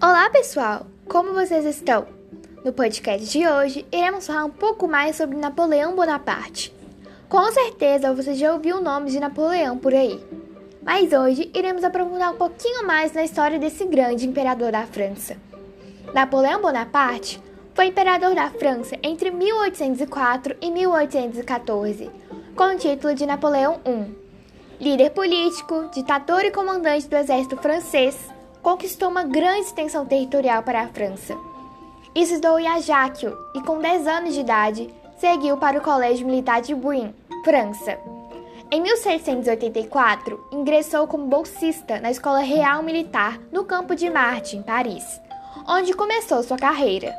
Olá, pessoal! Como vocês estão? No podcast de hoje, iremos falar um pouco mais sobre Napoleão Bonaparte. Com certeza você já ouviu o nome de Napoleão por aí. Mas hoje iremos aprofundar um pouquinho mais na história desse grande imperador da França. Napoleão Bonaparte foi imperador da França entre 1804 e 1814, com o título de Napoleão I. Líder político, ditador e comandante do exército francês, conquistou uma grande extensão territorial para a França. Estudou em Ajaccio e, com 10 anos de idade, seguiu para o Colégio Militar de Buin, França. Em 1684, ingressou como bolsista na Escola Real Militar no Campo de Marte, em Paris, onde começou sua carreira.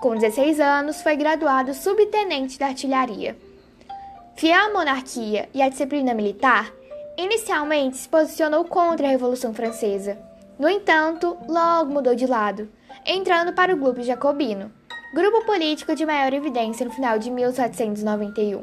Com 16 anos, foi graduado subtenente da artilharia. Fiel à monarquia e à disciplina militar, inicialmente se posicionou contra a Revolução Francesa. No entanto, logo mudou de lado, entrando para o grupo jacobino, grupo político de maior evidência no final de 1791.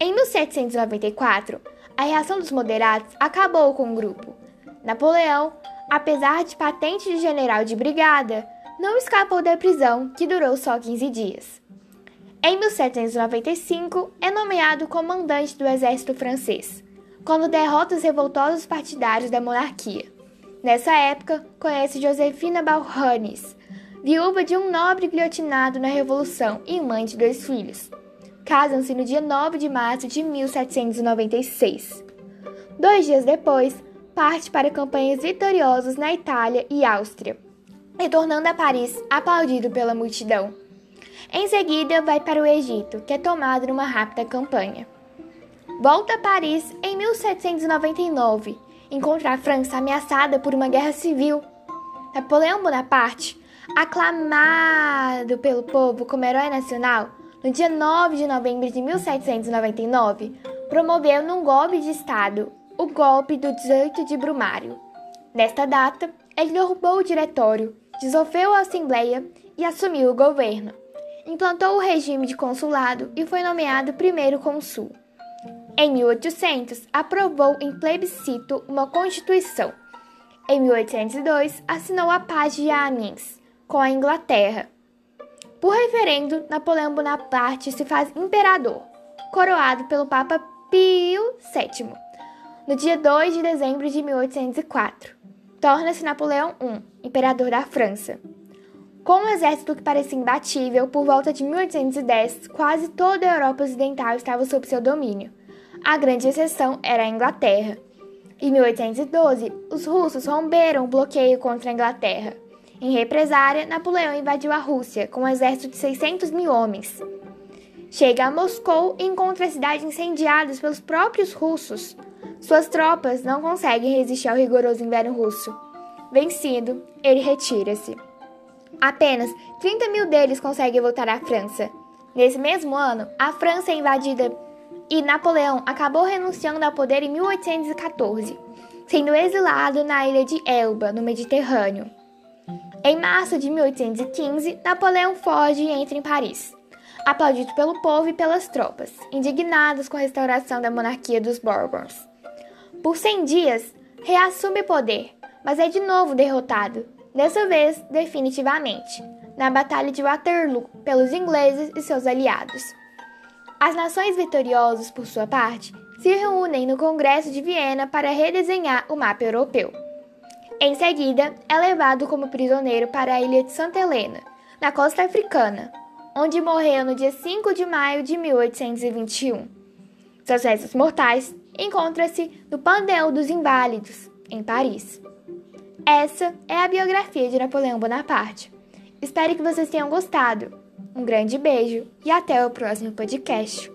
Em 1794, a reação dos moderados acabou com o grupo. Napoleão, apesar de patente de general de brigada, não escapou da prisão, que durou só 15 dias. Em 1795, é nomeado comandante do exército francês, quando derrota os revoltosos partidários da monarquia. Nessa época, conhece Josefina Balranes, viúva de um nobre guilhotinado na Revolução e mãe de dois filhos. Casam-se no dia 9 de março de 1796. Dois dias depois, parte para campanhas vitoriosas na Itália e Áustria retornando a Paris, aplaudido pela multidão. Em seguida, vai para o Egito, que é tomado numa rápida campanha. Volta a Paris em 1799, encontra a França ameaçada por uma guerra civil. Napoleão Bonaparte, aclamado pelo povo como herói nacional, no dia 9 de novembro de 1799, promoveu num golpe de Estado o golpe do 18 de Brumário. Nesta data, ele derrubou o diretório, dissolveu a Assembleia e assumiu o governo. Implantou o regime de consulado e foi nomeado primeiro cônsul. Em 1800, aprovou em plebiscito uma constituição. Em 1802, assinou a paz de Amiens com a Inglaterra. Por referendo, Napoleão Bonaparte se faz imperador, coroado pelo Papa Pio VII, no dia 2 de dezembro de 1804 torna-se Napoleão I, imperador da França. Com um exército que parecia imbatível, por volta de 1810, quase toda a Europa Ocidental estava sob seu domínio. A grande exceção era a Inglaterra. Em 1812, os russos romperam o bloqueio contra a Inglaterra. Em represária, Napoleão invadiu a Rússia com um exército de 600 mil homens. Chega a Moscou e encontra a cidade incendiada pelos próprios russos. Suas tropas não conseguem resistir ao rigoroso inverno russo. Vencido, ele retira-se. Apenas 30 mil deles conseguem voltar à França. Nesse mesmo ano, a França é invadida e Napoleão acabou renunciando ao poder em 1814, sendo exilado na ilha de Elba, no Mediterrâneo. Em março de 1815, Napoleão foge e entra em Paris, aplaudido pelo povo e pelas tropas, indignados com a restauração da monarquia dos Bourbons. Por 100 dias, reassume o poder, mas é de novo derrotado, dessa vez definitivamente, na Batalha de Waterloo pelos ingleses e seus aliados. As nações vitoriosas, por sua parte, se reúnem no Congresso de Viena para redesenhar o mapa europeu. Em seguida, é levado como prisioneiro para a ilha de Santa Helena, na costa africana, onde morreu no dia 5 de maio de 1821. Seus restos mortais encontra-se no Panteão dos Inválidos, em Paris. Essa é a biografia de Napoleão Bonaparte. Espero que vocês tenham gostado. Um grande beijo e até o próximo podcast.